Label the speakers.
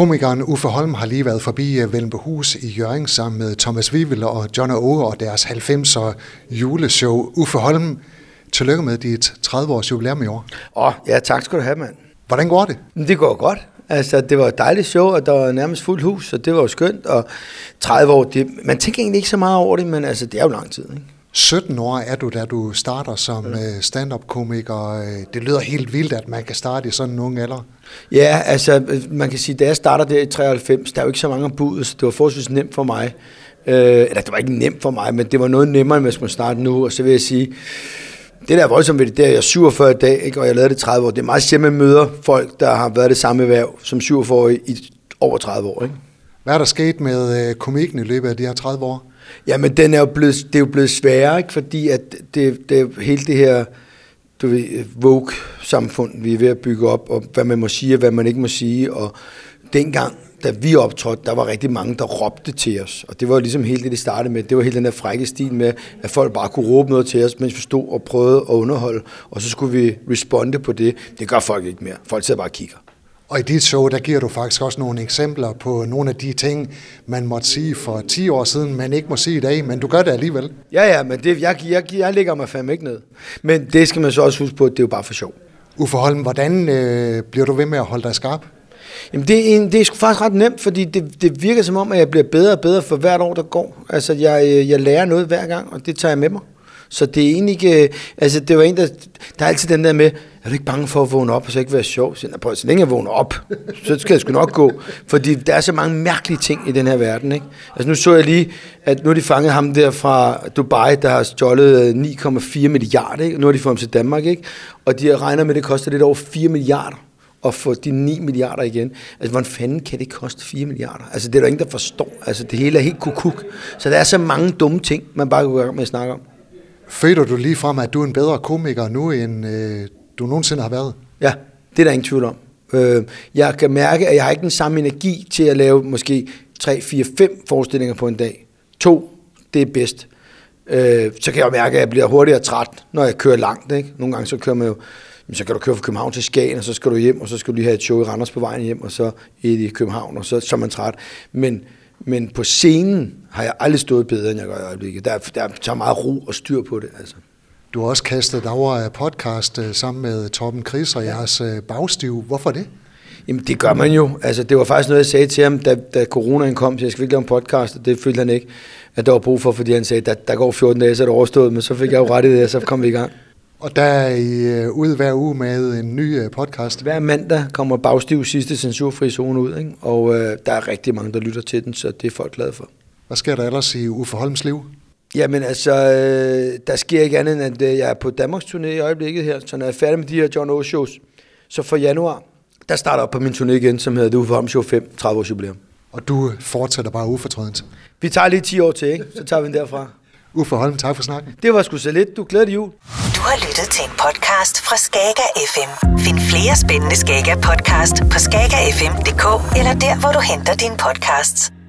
Speaker 1: Komikeren Uffe Holm har lige været forbi øh, Vellenbehus i Jørgen sammen med Thomas Wivel og John Åge og deres 90'er juleshow. Uffe Holm, tillykke med dit 30-års jubilæum i år.
Speaker 2: Åh, oh, ja, tak skal du have, mand.
Speaker 1: Hvordan går det?
Speaker 2: Det går godt. Altså, det var et dejligt show, og der var nærmest fuldt hus, så det var jo skønt. Og 30 år, det, man tænker egentlig ikke så meget over det, men altså, det er jo lang tid, ikke?
Speaker 1: 17 år er du, da du starter som øh, stand-up-komiker. Øh, det lyder helt vildt, at man kan starte i sådan en ung alder.
Speaker 2: Ja, altså man kan sige, da jeg starter der i 93, der er jo ikke så mange bud, så det var forholdsvis nemt for mig. Øh, eller det var ikke nemt for mig, men det var noget nemmere, end hvis man starte nu. Og så vil jeg sige, det der er voldsomt ved det, der jeg er 47 i dag, ikke, og jeg lavede det 30 år. Det er meget sjældent, at møder folk, der har været det samme erhverv som 47 i over 30 år. Ikke?
Speaker 1: Hvad er der sket med øh, komikken i løbet af de her 30 år?
Speaker 2: Jamen, den er jo blevet, det er jo blevet sværere, ikke? fordi at det, det, hele det her du ved, Vogue-samfund, vi er ved at bygge op, og hvad man må sige og hvad man ikke må sige. Og dengang, da vi optrådte, der var rigtig mange, der råbte til os. Og det var ligesom helt det, det startede med. Det var helt den der frække stil med, at folk bare kunne råbe noget til os, mens vi stod og prøvede at underholde. Og så skulle vi responde på det. Det gør folk ikke mere. Folk sidder bare og kigger.
Speaker 1: Og i dit show, der giver du faktisk også nogle eksempler på nogle af de ting, man måtte sige for 10 år siden, man ikke må sige i dag, men du gør det alligevel.
Speaker 2: Ja, ja, men det, jeg, jeg, jeg lægger mig fandme ikke ned. Men det skal man så også huske på, at det er jo bare for sjov.
Speaker 1: Uffe Holm, hvordan øh, bliver du ved med at holde dig skarp?
Speaker 2: Jamen det, er, en, det er faktisk ret nemt, fordi det, det virker som om, at jeg bliver bedre og bedre for hvert år, der går. Altså, jeg, øh, jeg lærer noget hver gang, og det tager jeg med mig. Så det er egentlig ikke... Øh, altså, det var en, der... Der er altid den der med, er du ikke bange for at vågne op og så ikke være sjov? Så, prøv, så længe jeg vågner op, så skal jeg sgu nok gå. Fordi der er så mange mærkelige ting i den her verden. Ikke? Altså nu så jeg lige, at nu har de fanget ham der fra Dubai, der har stjålet øh, 9,4 milliarder. Ikke? Nu har de fået ham til Danmark. Ikke? Og de regner med, at det koster lidt over 4 milliarder at få de 9 milliarder igen. Altså, hvordan fanden kan det koste 4 milliarder? Altså, det er der ingen, der forstår. Altså, det hele er helt kukuk. Så der er så mange dumme ting, man bare kan gøre med at snakke om.
Speaker 1: Føler du lige frem, at du er en bedre komiker nu, end øh, du nogensinde har været?
Speaker 2: Ja, det er der ingen tvivl om. Øh, jeg kan mærke, at jeg har ikke den samme energi til at lave måske 3, 4, 5 forestillinger på en dag. To, det er bedst. Øh, så kan jeg mærke, at jeg bliver hurtigere træt, når jeg kører langt. Ikke? Nogle gange så kører man jo, så kan du køre fra København til Skagen, og så skal du hjem, og så skal du lige have et show i Randers på vejen hjem, og så i København, og så, så er man træt. Men, men på scenen har jeg aldrig stået bedre, end jeg gør i øjeblikket. Der, der er så meget ro og styr på det. Altså.
Speaker 1: Du har også kastet over podcast øh, sammen med Torben Chris og jeres øh, bagstiv. Hvorfor det?
Speaker 2: Jamen, det gør man jo. Altså, det var faktisk noget, jeg sagde til ham, da, da coronaen kom, så jeg skal ikke lave en podcast, og det følte han ikke, at der var brug for, fordi han sagde, at der, der går 14 dage, så er det overstået, men så fik jeg jo ret i det, og så kom vi i gang.
Speaker 1: Og der er I øh, ude hver uge med en ny podcast.
Speaker 2: Hver mandag kommer Bagstiv sidste censurfri zone ud, ikke? og øh, der er rigtig mange, der lytter til den, så det er folk glade for.
Speaker 1: Hvad sker der ellers i Uffe Holms liv?
Speaker 2: Jamen altså, øh, der sker ikke andet end, at øh, jeg er på Danmarks turné i øjeblikket her, så når jeg er færdig med de her John O. shows, så for januar, der starter jeg på min turné igen, som hedder The Uffe Holm Show 5, 30 års jubilæum.
Speaker 1: Og du fortsætter bare ufortrødent?
Speaker 2: Vi tager lige 10 år til, ikke? Så tager vi den derfra.
Speaker 1: Uffe Holm, tak for snakken.
Speaker 2: Det var sgu så lidt. Du glæder dig jul.
Speaker 3: Du har lyttet til en podcast fra Skager FM. Find flere spændende Skager podcast på skagerfm.dk eller der, hvor du henter dine podcasts.